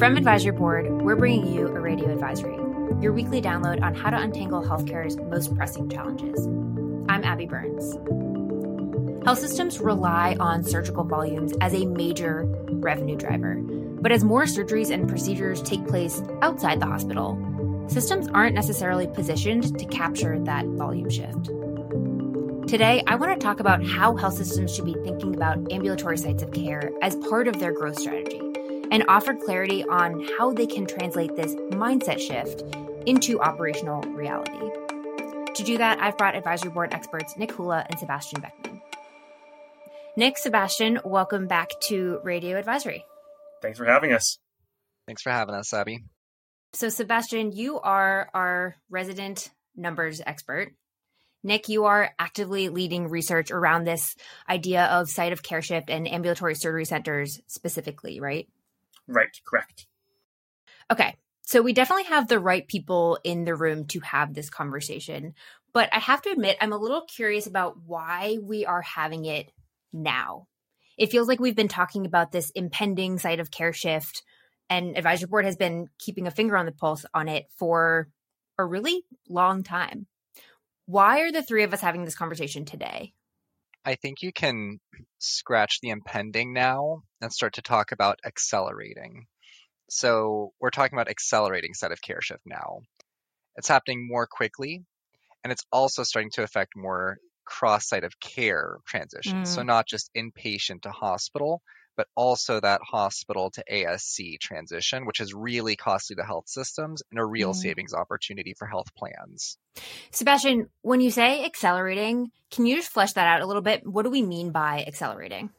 From Advisory Board, we're bringing you a radio advisory, your weekly download on how to untangle healthcare's most pressing challenges. I'm Abby Burns. Health systems rely on surgical volumes as a major revenue driver. But as more surgeries and procedures take place outside the hospital, systems aren't necessarily positioned to capture that volume shift. Today, I want to talk about how health systems should be thinking about ambulatory sites of care as part of their growth strategy and offer clarity on how they can translate this mindset shift into operational reality. To do that, I've brought advisory board experts Nick Hula and Sebastian Beckmann. Nick, Sebastian, welcome back to Radio Advisory. Thanks for having us. Thanks for having us, Abby. So, Sebastian, you are our resident numbers expert. Nick, you are actively leading research around this idea of site of care shift and ambulatory surgery centers specifically, right? Right, correct. Okay, so we definitely have the right people in the room to have this conversation. But I have to admit, I'm a little curious about why we are having it now. It feels like we've been talking about this impending site of care shift, and advisory board has been keeping a finger on the pulse on it for a really long time. Why are the three of us having this conversation today? I think you can scratch the impending now and start to talk about accelerating. So we're talking about accelerating site of care shift now. It's happening more quickly, and it's also starting to affect more cross site of care transitions. Mm. So not just inpatient to hospital, but also that hospital to ASC transition, which is really costly to health systems and a real mm. savings opportunity for health plans. Sebastian, when you say accelerating, can you just flesh that out a little bit? What do we mean by accelerating?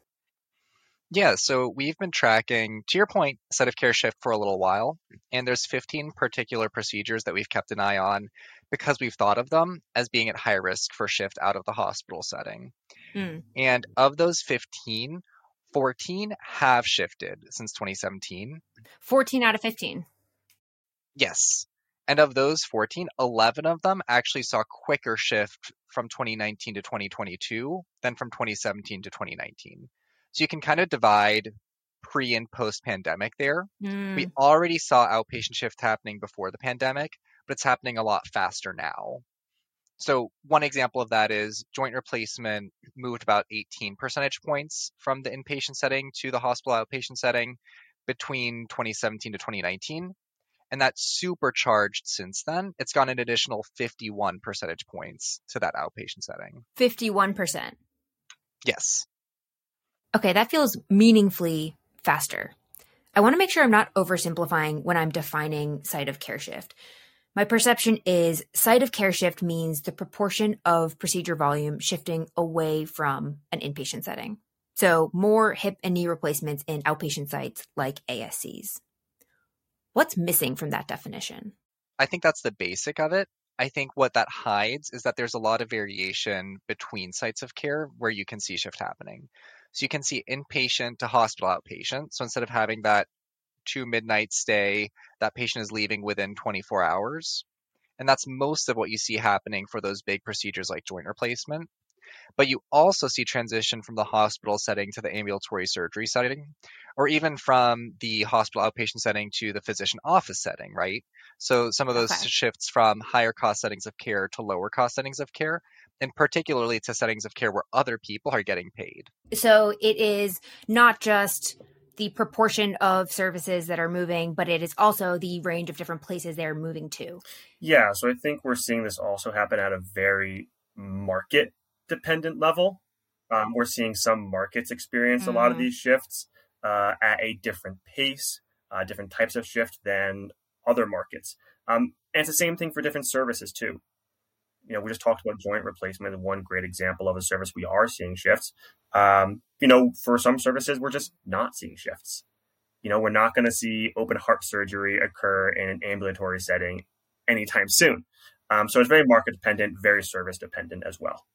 Yeah, so we've been tracking, to your point, site of care shift for a little while, and there's 15 particular procedures that we've kept an eye on because we've thought of them as being at high risk for shift out of the hospital setting. Mm. And of those 15, 14 have shifted since 2017. 14 out of 15. Yes. And of those 14, 11 of them actually saw quicker shift from 2019 to 2022 than from 2017 to 2019. So you can kind of divide pre and post pandemic there. Mm. We already saw outpatient shift happening before the pandemic, but it's happening a lot faster now. So one example of that is joint replacement moved about 18 percentage points from the inpatient setting to the hospital outpatient setting between 2017 to 2019. And that's supercharged since then. It's gone an additional 51 percentage points to that outpatient setting. 51%. Yes. Okay, that feels meaningfully faster. I want to make sure I'm not oversimplifying when I'm defining site of care shift. My perception is site of care shift means the proportion of procedure volume shifting away from an inpatient setting. So, more hip and knee replacements in outpatient sites like ASCs. What's missing from that definition? I think that's the basic of it. I think what that hides is that there's a lot of variation between sites of care where you can see shift happening. So you can see inpatient to hospital outpatient. So instead of having that two midnight stay, that patient is leaving within 24 hours. And that's most of what you see happening for those big procedures like joint replacement. But you also see transition from the hospital setting to the ambulatory surgery setting, or even from the hospital outpatient setting to the physician office setting, right? So some of those okay. shifts from higher cost settings of care to lower cost settings of care, and particularly to settings of care where other people are getting paid. So it is not just the proportion of services that are moving, but it is also the range of different places they're moving to. Yeah, so I think we're seeing this also happen at a very market dependent level. Um, we're seeing some markets experience mm. a lot of mm. these shifts uh, at a different pace, uh, different types of shift than other markets. Um, and it's the same thing for different services too you know, we just talked about joint replacement, one great example of a service we are seeing shifts. Um, you know, for some services, we're just not seeing shifts. You know, we're not going to see open heart surgery occur in an ambulatory setting anytime soon. Um, so it's very market dependent, very service dependent as well.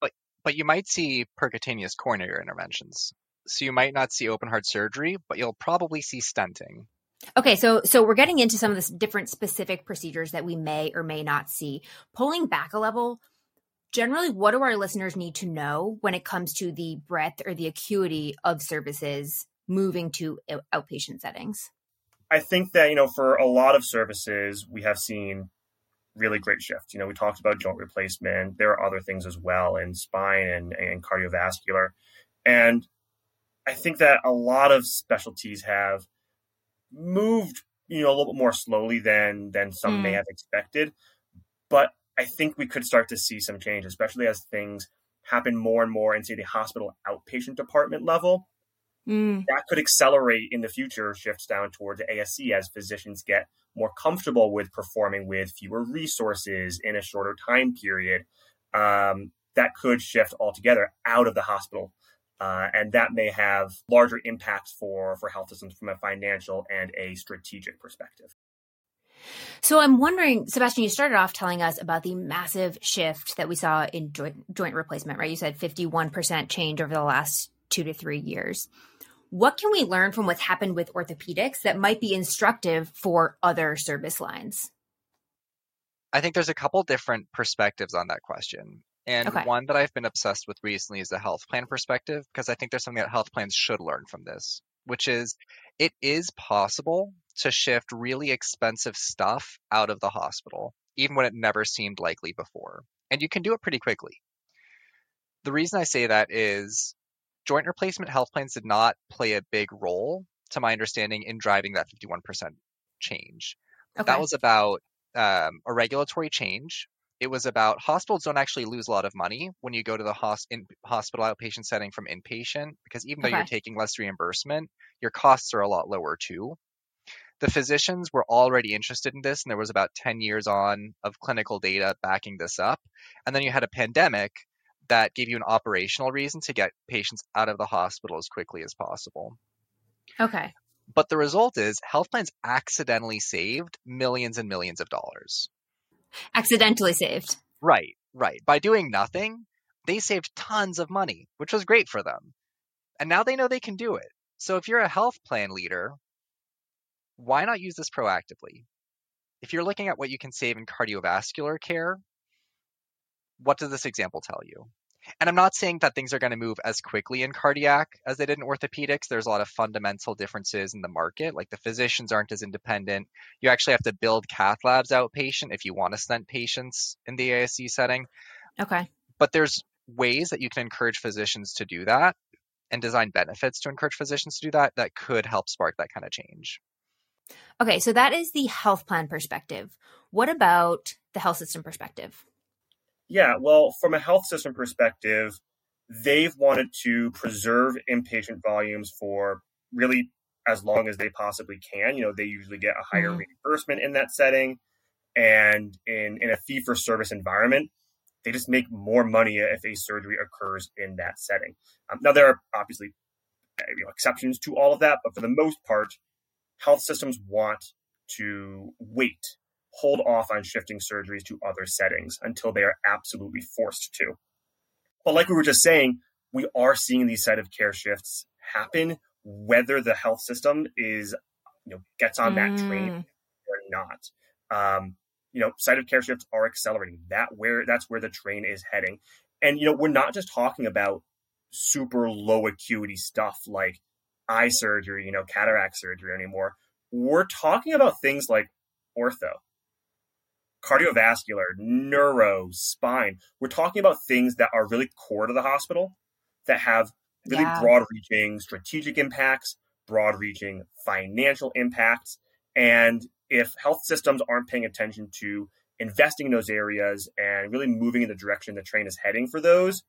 But but you might see percutaneous coronary interventions. So you might not see open heart surgery, but you'll probably see stenting. Okay, so so we're getting into some of the different specific procedures that we may or may not see. Pulling back a level, generally what do our listeners need to know when it comes to the breadth or the acuity of services moving to outpatient settings? I think that, you know, for a lot of services, we have seen really great shift. You know, we talked about joint replacement. There are other things as well in spine and, and cardiovascular. And I think that a lot of specialties have moved, you know, a little bit more slowly than than some mm. may have expected. But I think we could start to see some change, especially as things happen more and more in say the hospital outpatient department level. Mm. That could accelerate in the future shifts down towards ASC as physicians get more comfortable with performing with fewer resources in a shorter time period. Um, that could shift altogether out of the hospital. Uh, and that may have larger impacts for, for health systems from a financial and a strategic perspective. So I'm wondering, Sebastian, you started off telling us about the massive shift that we saw in joint, joint replacement, right? You said 51% change over the last two to three years. What can we learn from what's happened with orthopedics that might be instructive for other service lines? I think there's a couple different perspectives on that question. And okay. one that I've been obsessed with recently is the health plan perspective, because I think there's something that health plans should learn from this, which is it is possible to shift really expensive stuff out of the hospital, even when it never seemed likely before. And you can do it pretty quickly. The reason I say that is joint replacement health plans did not play a big role, to my understanding, in driving that 51% change. Okay. That was about um, a regulatory change. It was about hospitals don't actually lose a lot of money when you go to the in, hospital outpatient setting from inpatient because even though okay. you're taking less reimbursement, your costs are a lot lower too. The physicians were already interested in this, and there was about 10 years on of clinical data backing this up. And then you had a pandemic that gave you an operational reason to get patients out of the hospital as quickly as possible. Okay. But the result is health plans accidentally saved millions and millions of dollars. Accidentally saved. Right, right. By doing nothing, they saved tons of money, which was great for them. And now they know they can do it. So if you're a health plan leader, why not use this proactively? If you're looking at what you can save in cardiovascular care, what does this example tell you? And I'm not saying that things are going to move as quickly in cardiac as they did in orthopedics. There's a lot of fundamental differences in the market. Like the physicians aren't as independent. You actually have to build cath labs outpatient if you want to stent patients in the ASC setting. Okay. But there's ways that you can encourage physicians to do that and design benefits to encourage physicians to do that that could help spark that kind of change. Okay, so that is the health plan perspective. What about the health system perspective? Yeah, well, from a health system perspective, they've wanted to preserve inpatient volumes for really as long as they possibly can. You know, they usually get a higher mm-hmm. reimbursement in that setting. And in, in a fee for service environment, they just make more money if a surgery occurs in that setting. Um, now, there are obviously uh, you know, exceptions to all of that, but for the most part, health systems want to wait hold off on shifting surgeries to other settings until they are absolutely forced to. But like we were just saying, we are seeing these site of care shifts happen, whether the health system is, you know, gets on that mm. train or not. Um, you know, site of care shifts are accelerating. That where that's where the train is heading. And you know, we're not just talking about super low acuity stuff like eye surgery, you know, cataract surgery anymore. We're talking about things like ortho, cardiovascular, neuro, spine. We're talking about things that are really core to the hospital that have really yeah. broad reaching strategic impacts, broad reaching financial impacts. And if health systems aren't paying attention to investing in those areas and really moving in the direction the train is heading for those,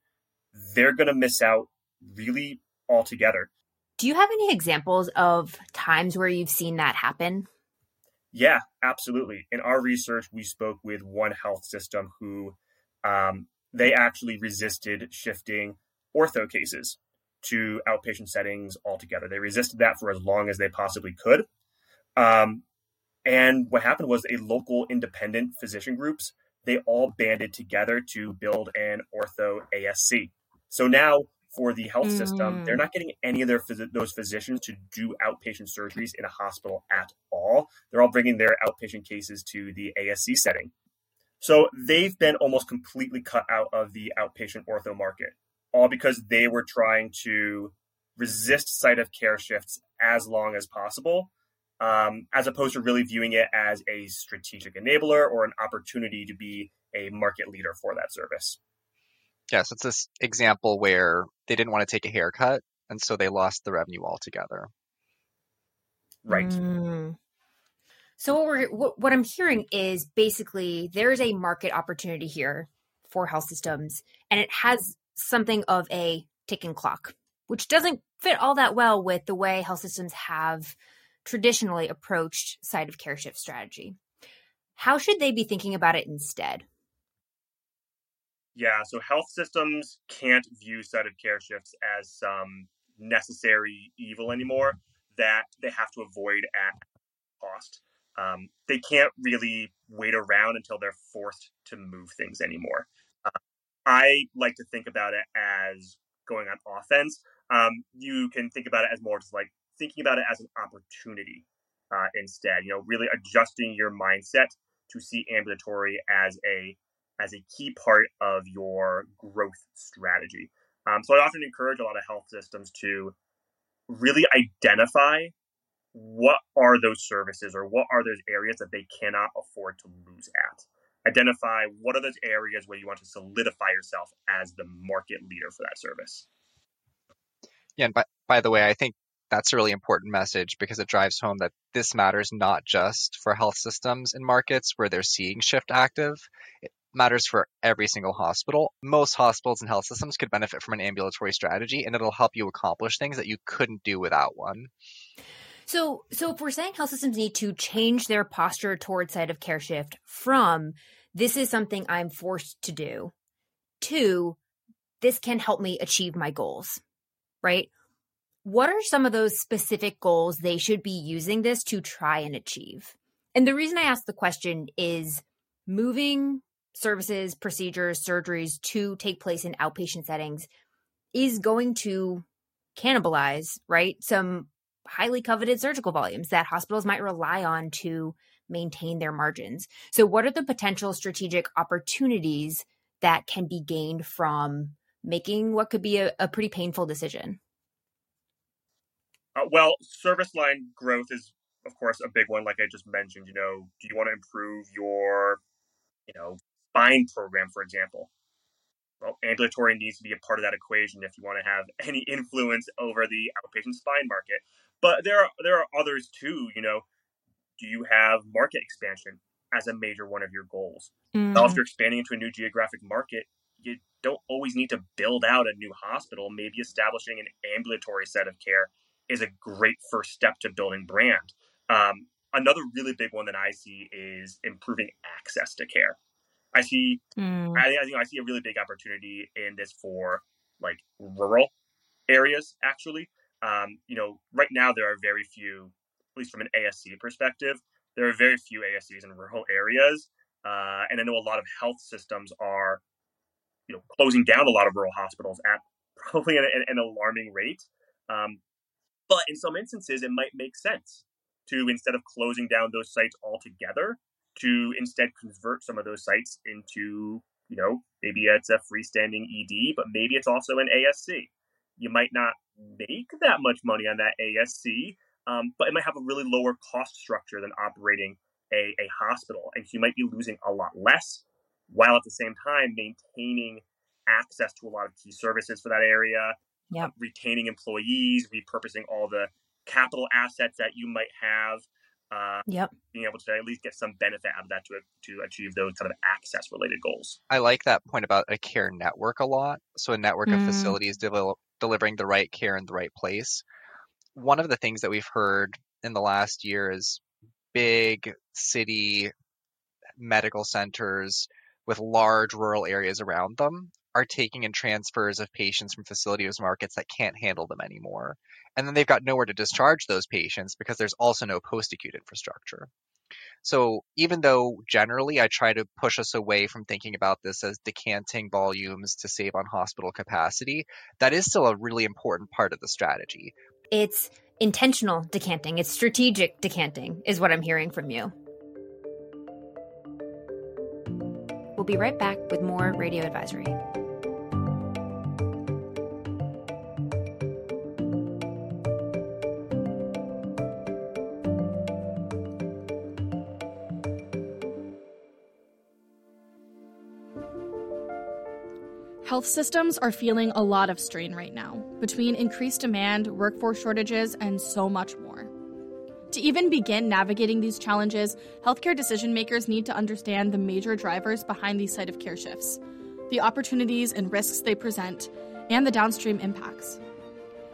they're going to miss out really altogether. Do you have any examples of times where you've seen that happen? Yeah, absolutely. In our research, we spoke with one health system who um, they actually resisted shifting ortho cases to outpatient settings altogether. They resisted that for as long as they possibly could. Um, and what happened was a local independent physician groups, they all banded together to build an ortho ASC. So now for the health mm. system, they're not getting any of their those physicians to do outpatient surgeries in a hospital at all. They're all bringing their outpatient cases to the ASC setting. So they've been almost completely cut out of the outpatient ortho market, all because they were trying to resist site of care shifts as long as possible, um, as opposed to really viewing it as a strategic enabler or an opportunity to be a market leader for that service. Yes, it's this example where they didn't want to take a haircut, and so they lost the revenue altogether. Right. Mm. So what we're what, what I'm hearing is basically there is a market opportunity here for health systems, and it has something of a ticking clock, which doesn't fit all that well with the way health systems have traditionally approached site of care shift strategy. How should they be thinking about it instead? Yeah, so health systems can't view of care shifts as some necessary evil anymore that they have to avoid at cost. Um, they can't really wait around until they're forced to move things anymore. Uh, I like to think about it as going on offense. Um, you can think about it as more just like thinking about it as an opportunity uh, instead. You know, really adjusting your mindset to see ambulatory as a as a key part of your growth strategy. Um, so I often encourage a lot of health systems to really identify what are those services or what are those areas that they cannot afford to lose at. Identify what are those areas where you want to solidify yourself as the market leader for that service. Yeah, and by, by the way, I think that's a really important message because it drives home that this matters not just for health systems and markets where they're seeing shift active. It matters for every single hospital. Most hospitals and health systems could benefit from an ambulatory strategy and it'll help you accomplish things that you couldn't do without one. So, so if we're saying health systems need to change their posture towards site of care shift from this is something I'm forced to do to this can help me achieve my goals, right? What are some of those specific goals they should be using this to try and achieve? And the reason I ask the question is moving services, procedures, surgeries to take place in outpatient settings is going to cannibalize, right? Some highly coveted surgical volumes that hospitals might rely on to maintain their margins. So, what are the potential strategic opportunities that can be gained from making what could be a, a pretty painful decision? Uh, well, service line growth is, of course, a big one. Like I just mentioned, you know, do you want to improve your, you know, spine program, for example? Well, ambulatory needs to be a part of that equation if you want to have any influence over the outpatient spine market. But there are there are others too. You know, do you have market expansion as a major one of your goals? Mm. Well, if you're expanding into a new geographic market, you don't always need to build out a new hospital. Maybe establishing an ambulatory site of care is a great first step to building brand. Um, another really big one that I see is improving access to care. I see, mm. I, I, think I see a really big opportunity in this for like rural areas. Actually, um, you know, right now there are very few, at least from an ASC perspective, there are very few ASCs in rural areas, uh, and I know a lot of health systems are, you know, closing down a lot of rural hospitals at probably an, an alarming rate. Um, but in some instances, it might make sense to instead of closing down those sites altogether, to instead convert some of those sites into, you know, maybe it's a freestanding ED, but maybe it's also an ASC. You might not make that much money on that ASC, um, but it might have a really lower cost structure than operating a, a hospital. And so you might be losing a lot less while at the same time maintaining access to a lot of key services for that area, yep. retaining employees, repurposing all the capital assets that you might have. Uh, yep. Being able to at least get some benefit out of that to to achieve those kind of access related goals. I like that point about a care network a lot. So a network mm. of facilities develop, delivering the right care in the right place. One of the things that we've heard in the last year is big city medical centers with large rural areas around them are taking in transfers of patients from facilities markets that can't handle them anymore. And then they've got nowhere to discharge those patients because there's also no post acute infrastructure. So even though generally I try to push us away from thinking about this as decanting volumes to save on hospital capacity, that is still a really important part of the strategy. It's intentional decanting, it's strategic decanting, is what I'm hearing from you. We'll be right back with more radio advisory. Health systems are feeling a lot of strain right now, between increased demand, workforce shortages, and so much more. To even begin navigating these challenges, healthcare decision makers need to understand the major drivers behind these site of care shifts, the opportunities and risks they present, and the downstream impacts.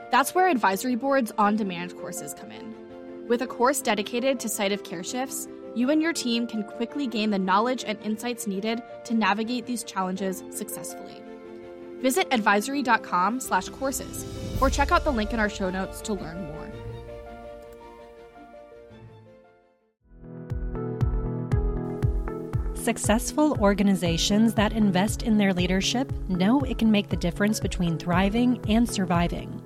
That's where advisory boards on demand courses come in. With a course dedicated to site of care shifts, you and your team can quickly gain the knowledge and insights needed to navigate these challenges successfully. Visit advisory.com slash courses or check out the link in our show notes to learn more. Successful organizations that invest in their leadership know it can make the difference between thriving and surviving.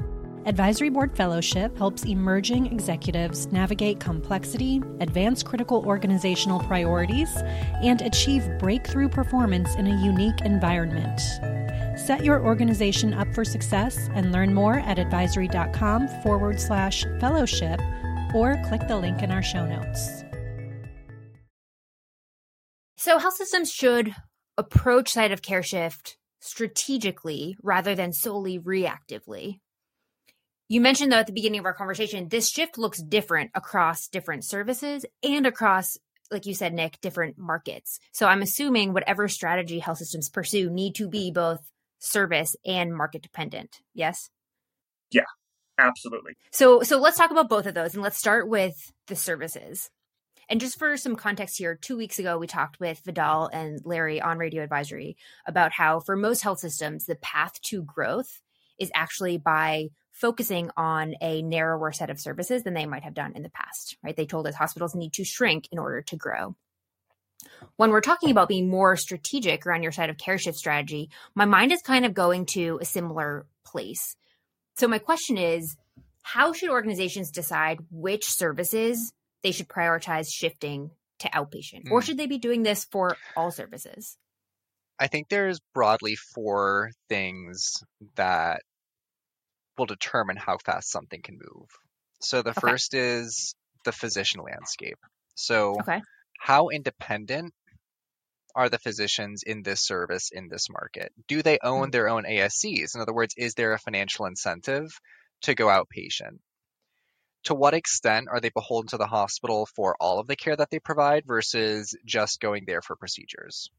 Advisory Board Fellowship helps emerging executives navigate complexity, advance critical organizational priorities, and achieve breakthrough performance in a unique environment. Set your organization up for success and learn more at advisory.com forward slash fellowship or click the link in our show notes. So, health systems should approach site of care shift strategically rather than solely reactively. You mentioned, though, at the beginning of our conversation, this shift looks different across different services and across, like you said, Nick, different markets. So I'm assuming whatever strategy health systems pursue need to be both service and market dependent. Yes? Yeah, absolutely. So so let's talk about both of those and let's start with the services. And just for some context here, two weeks ago, we talked with Vidal and Larry on Radio Advisory about how, for most health systems, the path to growth is actually by focusing on a narrower set of services than they might have done in the past, right? They told us hospitals need to shrink in order to grow. When we're talking about being more strategic around your site of care shift strategy, my mind is kind of going to a similar place. So, my question is how should organizations decide which services they should prioritize shifting to outpatient? Mm. Or hmm. should they be doing this for all services? I think there's broadly four things that will determine how fast something can move. So the okay. first is the physician landscape. So okay. How independent are the physicians in this service in this market? Do they own mm-hmm. their own ASCs? In other words, is there a financial incentive to go outpatient? To what extent are they beholden to the hospital for all of the care that they provide versus just going there for procedures?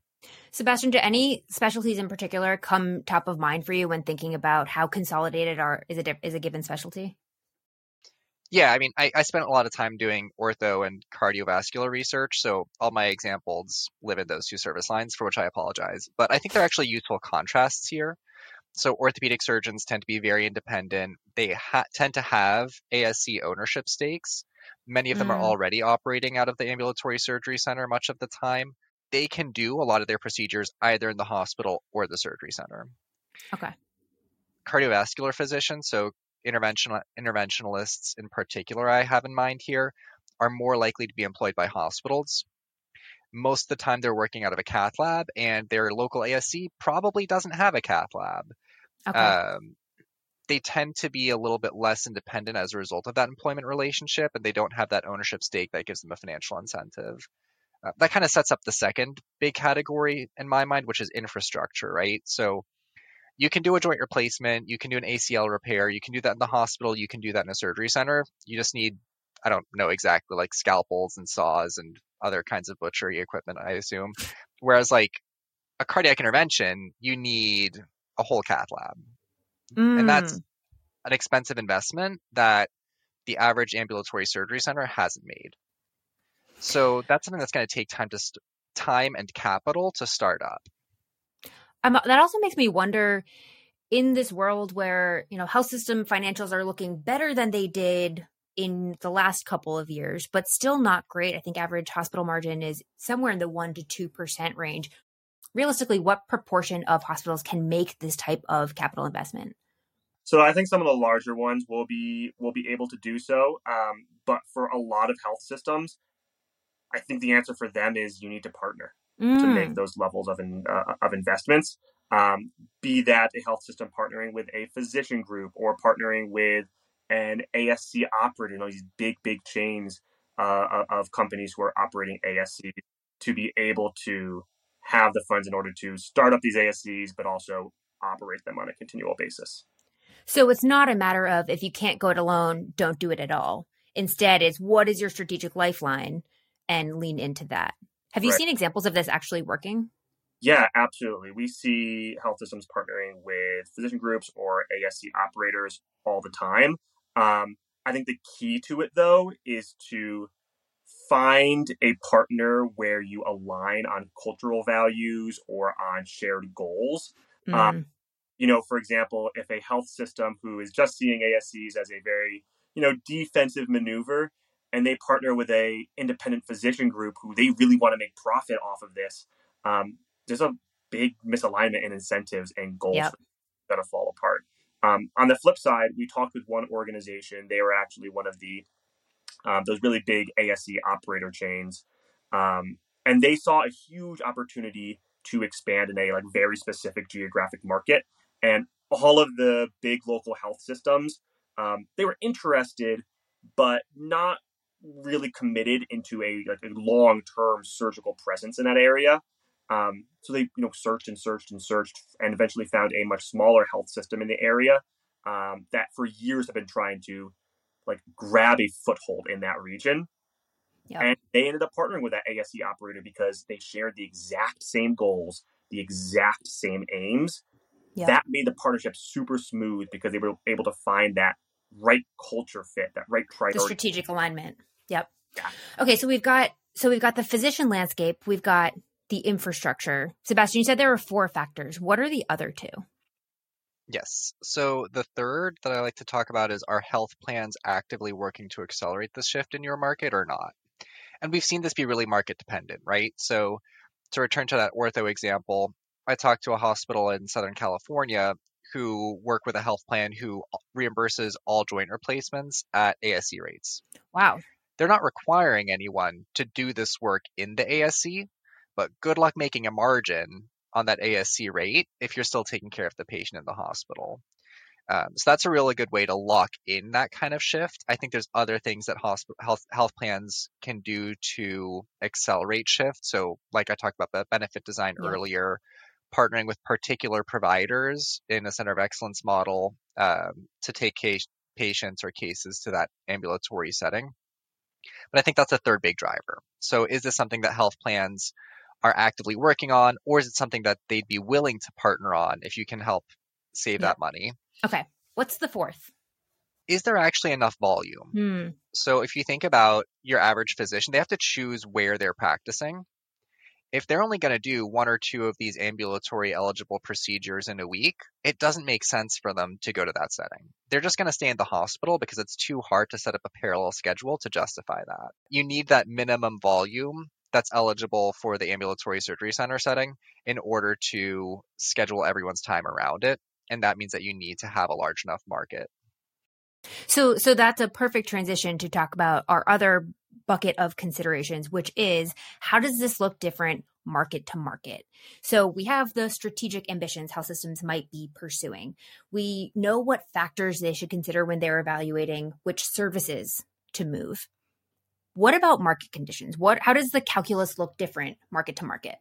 Sebastian, do any specialties in particular come top of mind for you when thinking about how consolidated are is a is a given specialty? Yeah, I mean, I, I spent a lot of time doing ortho and cardiovascular research, so all my examples live in those two service lines, for which I apologize. But I think they're actually useful contrasts here. So orthopedic surgeons tend to be very independent. They ha- tend to have ASC ownership stakes. Many of them mm. are already operating out of the ambulatory surgery center much of the time they can do a lot of their procedures either in the hospital or the surgery center. Okay. Cardiovascular physicians, so interventional interventionalists in particular, I have in mind here, are more likely to be employed by hospitals. Most of the time, they're working out of a cath lab, and their local ASC probably doesn't have a cath lab. Okay. Um, they tend to be a little bit less independent as a result of that employment relationship, and they don't have that ownership stake that gives them a financial incentive. Uh, that kind of sets up the second big category in my mind, which is infrastructure, right? So you can do a joint replacement, you can do an ACL repair, you can do that in the hospital, you can do that in a surgery center. You just need, I don't know exactly, like scalpels and saws and other kinds of butchery equipment, I assume. Whereas like a cardiac intervention, you need a whole cath lab. Mm. And that's mm. an expensive investment that the average ambulatory surgery center hasn't made. So that's something that's going to take time to st- time and capital to start up. That also makes me wonder in this world where you know health system financials are looking better than they did in the last couple of years, but still not great. I think average hospital margin is somewhere in the one to two percent range. Realistically, what proportion of hospitals can make this type of capital investment? So I think some of the larger ones will be will be able to do so, um, but for a lot of health systems, I think the answer for them is you need to partner mm. to make those levels of in, uh, of investments. Um, be that a health system partnering with a physician group or partnering with an ASC operator, you know, these big big chains uh, of companies who are operating ASC to be able to have the funds in order to start up these ASCs, but also operate them on a continual basis. So it's not a matter of if you can't go it alone, don't do it at all. Instead, it's what is your strategic lifeline and lean into that. Have you right. seen examples of this actually working? Yeah, absolutely. We see health systems partnering with physician groups or ASC operators all the time. Um, I think the key to it, though, is to find a partner where you align on cultural values or on shared goals. Mm. Um, you know, for example, if a health system who is just seeing ASCs as a very, you know, defensive maneuver, and they partner with a independent physician group who they really want to make profit off of this, um, there's a big misalignment in incentives and goals yep. going to fall apart. Um, on the flip side, we talked with one organization. They were actually one of the um, those really big ASC operator chains, um, and they saw a huge opportunity to expand in a like very specific geographic market. And all of the big local health systems, um, they were interested, but not really committed into a like a long term surgical presence in that area. Um, so they, you know, searched and searched and searched, and eventually found a much smaller health system in the area um, that for years have been trying to like grab a foothold in that region. Yep. And they ended up partnering with that ASC operator because they shared the exact same goals, the exact same aims. Yep. That made the partnership super smooth because they were able to find that right culture fit, that right priority. The strategic alignment. Yep. Yeah. Okay, so we've got so we've got the physician landscape, we've got the infrastructure. Sebastian, you said there were four factors. What are the other two? Yes. So the third that I like to talk about is are health plans actively working to accelerate this shift in your market or not? And we've seen this be really market dependent, right? So to return to that ortho example, I talked to a hospital in Southern California who work with a health plan who reimburses all joint replacements at ASC rates. Wow. They're not requiring anyone to do this work in the ASC, but good luck making a margin on that ASC rate if you're still taking care of the patient in the hospital. Um, so that's a really good way to lock in that kind of shift. I think there's other things that health, health plans can do to accelerate shift. So, like I talked about the benefit design yeah. earlier, partnering with particular providers in a center of excellence model um, to take case, patients or cases to that ambulatory setting. But I think that's a third big driver. So, is this something that health plans are actively working on, or is it something that they'd be willing to partner on if you can help save yeah. that money? Okay. What's the fourth? Is there actually enough volume? Hmm. So if you think about your average physician, they have to choose where they're practicing. If they're only going to do one or two of these ambulatory eligible procedures in a week, it doesn't make sense for them to go to that setting. They're just going to stay in the hospital because it's too hard to set up a parallel schedule to justify that. You need that minimum volume that's eligible for the ambulatory surgery center setting in order to schedule everyone's time around it. And that means that you need to have a large enough market. So, so that's a perfect transition to talk about our other bucket of considerations, which is how does this look different market to market? So we have the strategic ambitions health systems might be pursuing. We know what factors they should consider when they're evaluating which services to move. What about market conditions? What how does the calculus look different market to market?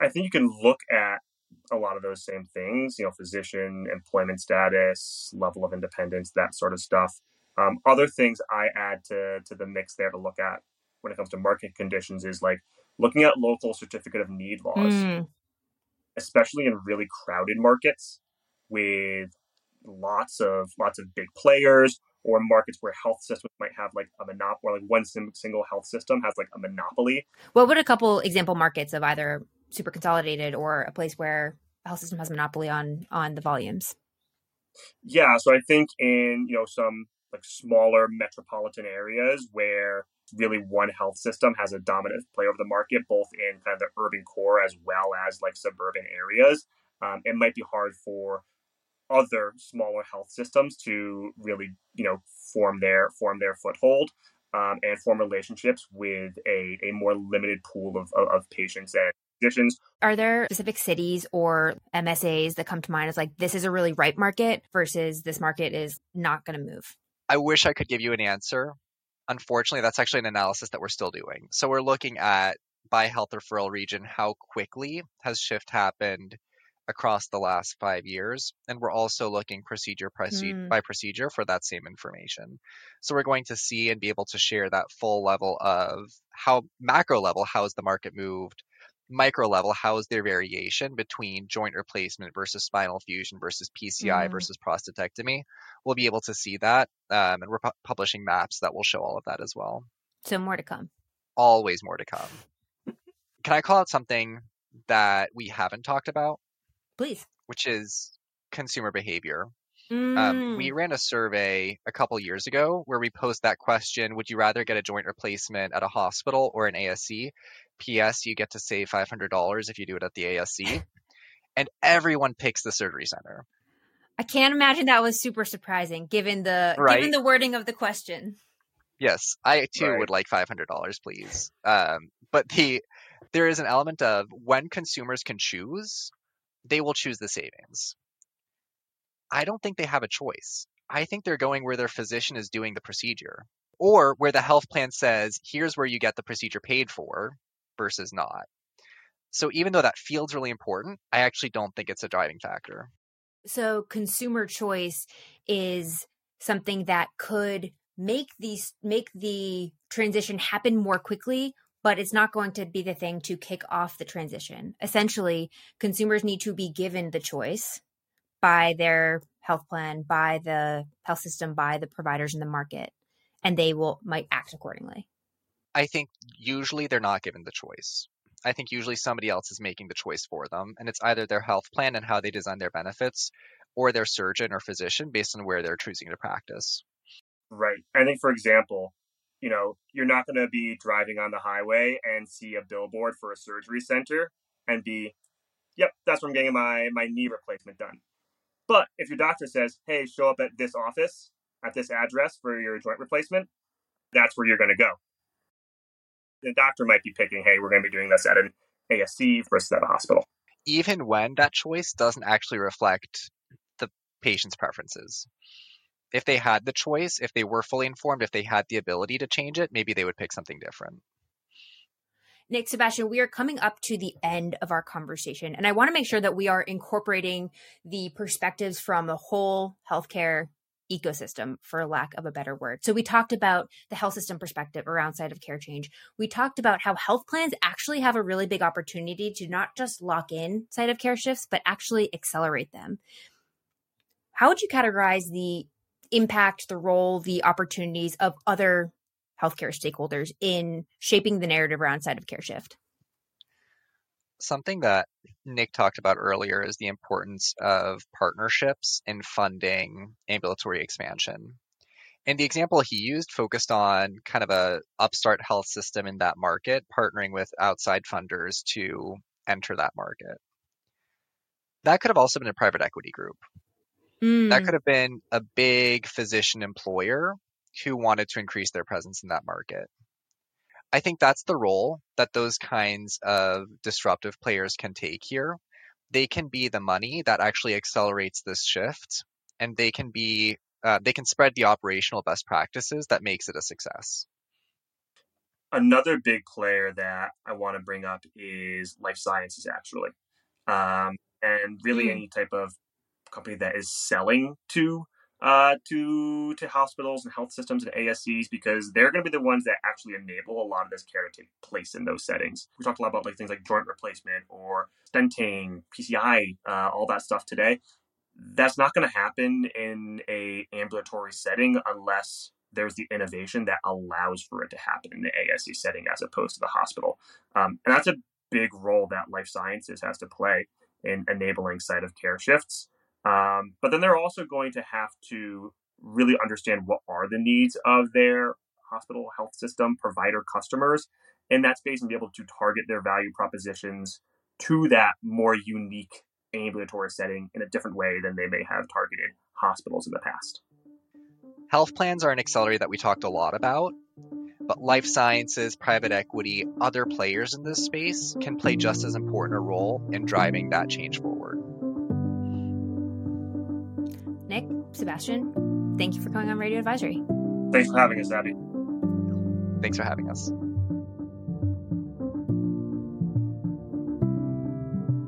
I think you can look at a lot of those same things, you know, physician, employment status, level of independence, that sort of stuff. Um, other things I add to to the mix there to look at when it comes to market conditions is like looking at local certificate of need laws, mm. especially in really crowded markets with lots of lots of big players or markets where health systems might have like a monopoly, or like one single health system has like a monopoly. What would a couple example markets of either super consolidated or a place where a health system has a monopoly on on the volumes? Yeah, so I think in you know some like smaller metropolitan areas where really one health system has a dominant play over the market, both in kind of the urban core as well as like suburban areas. Um, it might be hard for other smaller health systems to really you know form their form their foothold um, and form relationships with a, a more limited pool of, of, of patients and physicians. Are there specific cities or MSAs that come to mind as like this is a really ripe market versus this market is not going to move? I wish I could give you an answer. Unfortunately, that's actually an analysis that we're still doing. So we're looking at by health referral region how quickly has shift happened across the last five years. And we're also looking procedure Mm. by procedure for that same information. So we're going to see and be able to share that full level of how macro level, how has the market moved? Micro level, how is there variation between joint replacement versus spinal fusion versus PCI Mm. versus prostatectomy? We'll be able to see that. Um, and we're pu- publishing maps that will show all of that as well. So more to come. Always more to come. Can I call out something that we haven't talked about? Please. which is consumer behavior. Mm. Um, we ran a survey a couple years ago where we posed that question Would you rather get a joint replacement at a hospital or an ASC? P.S. You get to save $500 if you do it at the ASC. and everyone picks the surgery center. I can't imagine that was super surprising given the Right. given the wording of the question. Yes, I too Right. would like $500, please. Um, but the there is an element of when consumers can choose, they will choose the savings. I don't think they have a choice. I think they're going where their physician is doing the procedure or where the health plan says, here's where you get the procedure paid for versus not. So even though that feels really important, I actually don't think it's a driving factor. So consumer choice is something that could make these make the transition happen more quickly, but it's not going to be the thing to kick off the transition. Essentially, consumers need to be given the choice by their health plan, by the health system, by the providers in the market, and they will might act accordingly. I think usually they're not given the choice. I think usually somebody else is making the choice for them, and it's either their health plan and how they design their benefits, or their surgeon or physician based on where they're choosing to practice. Right. I think, for example, you know, you're not going to be driving on the highway and see a billboard for a surgery center and be, yep, that's where I'm getting my, my knee replacement done. But if your doctor says, hey, show up at this office, at this address for your joint replacement, that's where you're going to go. The doctor might be picking, hey, we're going to be doing this at an ASC versus at a hospital. Even when that choice doesn't actually reflect the patient's preferences. If they had the choice, if they were fully informed, if they had the ability to change it, maybe they would pick something different. Nick, Sebastian, we are coming up to the end of our conversation, and I want to make sure that we are incorporating the perspectives from the whole healthcare ecosystem, for lack of a better word. So, we talked about the health system perspective around site of care change. We talked about how health plans actually have a really big opportunity to not just lock in site of care shifts, but actually accelerate them. How would you categorize the impact, the role, the opportunities of other healthcare stakeholders in shaping the narrative around site of care shift? Something that Nick talked about earlier is the importance of partnerships in funding ambulatory expansion. And the example he used focused on kind of a upstart health system in that market, partnering with outside funders to enter that market. That could have also been a private equity group. Mm. That could have been a big physician employer who wanted to increase their presence in that market. I think that's the role that those kinds of disruptive players can take here. They can be the money that actually accelerates this shift, and they can be uh, they can spread the operational best practices that makes it a success. Another big player that I want to bring up is life sciences, actually, um, and really Mm. any type of company that is selling to uh, to to hospitals and health systems and ASCs because they're going to be the ones that actually enable a lot of this care to take place in those settings. We talked a lot about like things like joint replacement or stenting, PCI, uh, all that stuff today. That's not going to happen in a ambulatory setting unless there's the innovation that allows for it to happen in the ASC setting as opposed to the hospital. Um, and that's a big role that life sciences has to play in enabling site of care shifts. Um, but then they're also going to have to really understand what are the needs of their hospital health system provider customers in that space and be able to target their value propositions to that more unique ambulatory setting in a different way than they may have targeted hospitals in the past. Health plans are an accelerator that we talked a lot about, but life sciences, private equity, other players in this space can play just as important a role in driving that change forward. Sebastian, thank you for coming on Radio Advisory. Thanks for having us, Abby. Thanks for having us.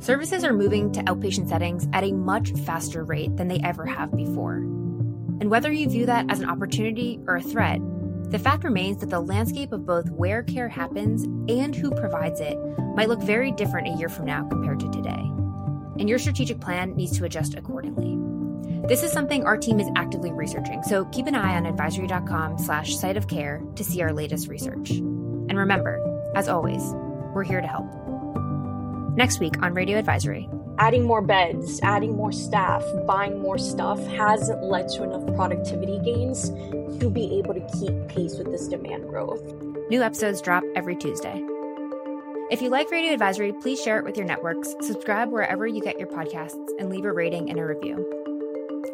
Services are moving to outpatient settings at a much faster rate than they ever have before. And whether you view that as an opportunity or a threat, the fact remains that the landscape of both where care happens and who provides it might look very different a year from now compared to today. And your strategic plan needs to adjust accordingly. This is something our team is actively researching, so keep an eye on advisory.com slash site of care to see our latest research. And remember, as always, we're here to help. Next week on Radio Advisory. Adding more beds, adding more staff, buying more stuff hasn't led to enough productivity gains to be able to keep pace with this demand growth. New episodes drop every Tuesday. If you like Radio Advisory, please share it with your networks, subscribe wherever you get your podcasts, and leave a rating and a review.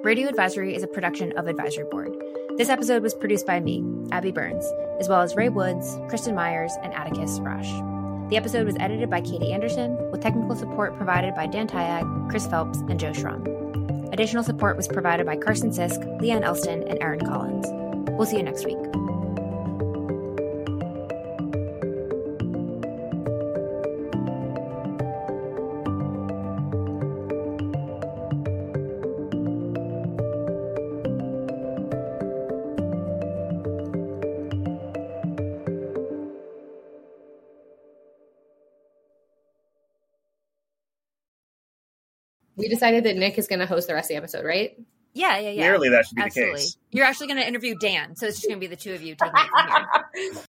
Radio Advisory is a production of Advisory Board. This episode was produced by me, Abby Burns, as well as Rae Woods, Kristen Myers, and Atticus Raasch. The episode was edited by Katie Anderson, with technical support provided by Dan Tayag, Chris Phelps, and Joe Schrum. Additional support was provided by Carson Sisk, Leanne Elston, and Aaron Collins. We'll see you next week. Decided that Nick is going to host the rest of the episode, right? Yeah, yeah, yeah. Clearly, that should be Absolutely. the case. You're actually going to interview Dan, so it's just going to be the two of you taking it from here.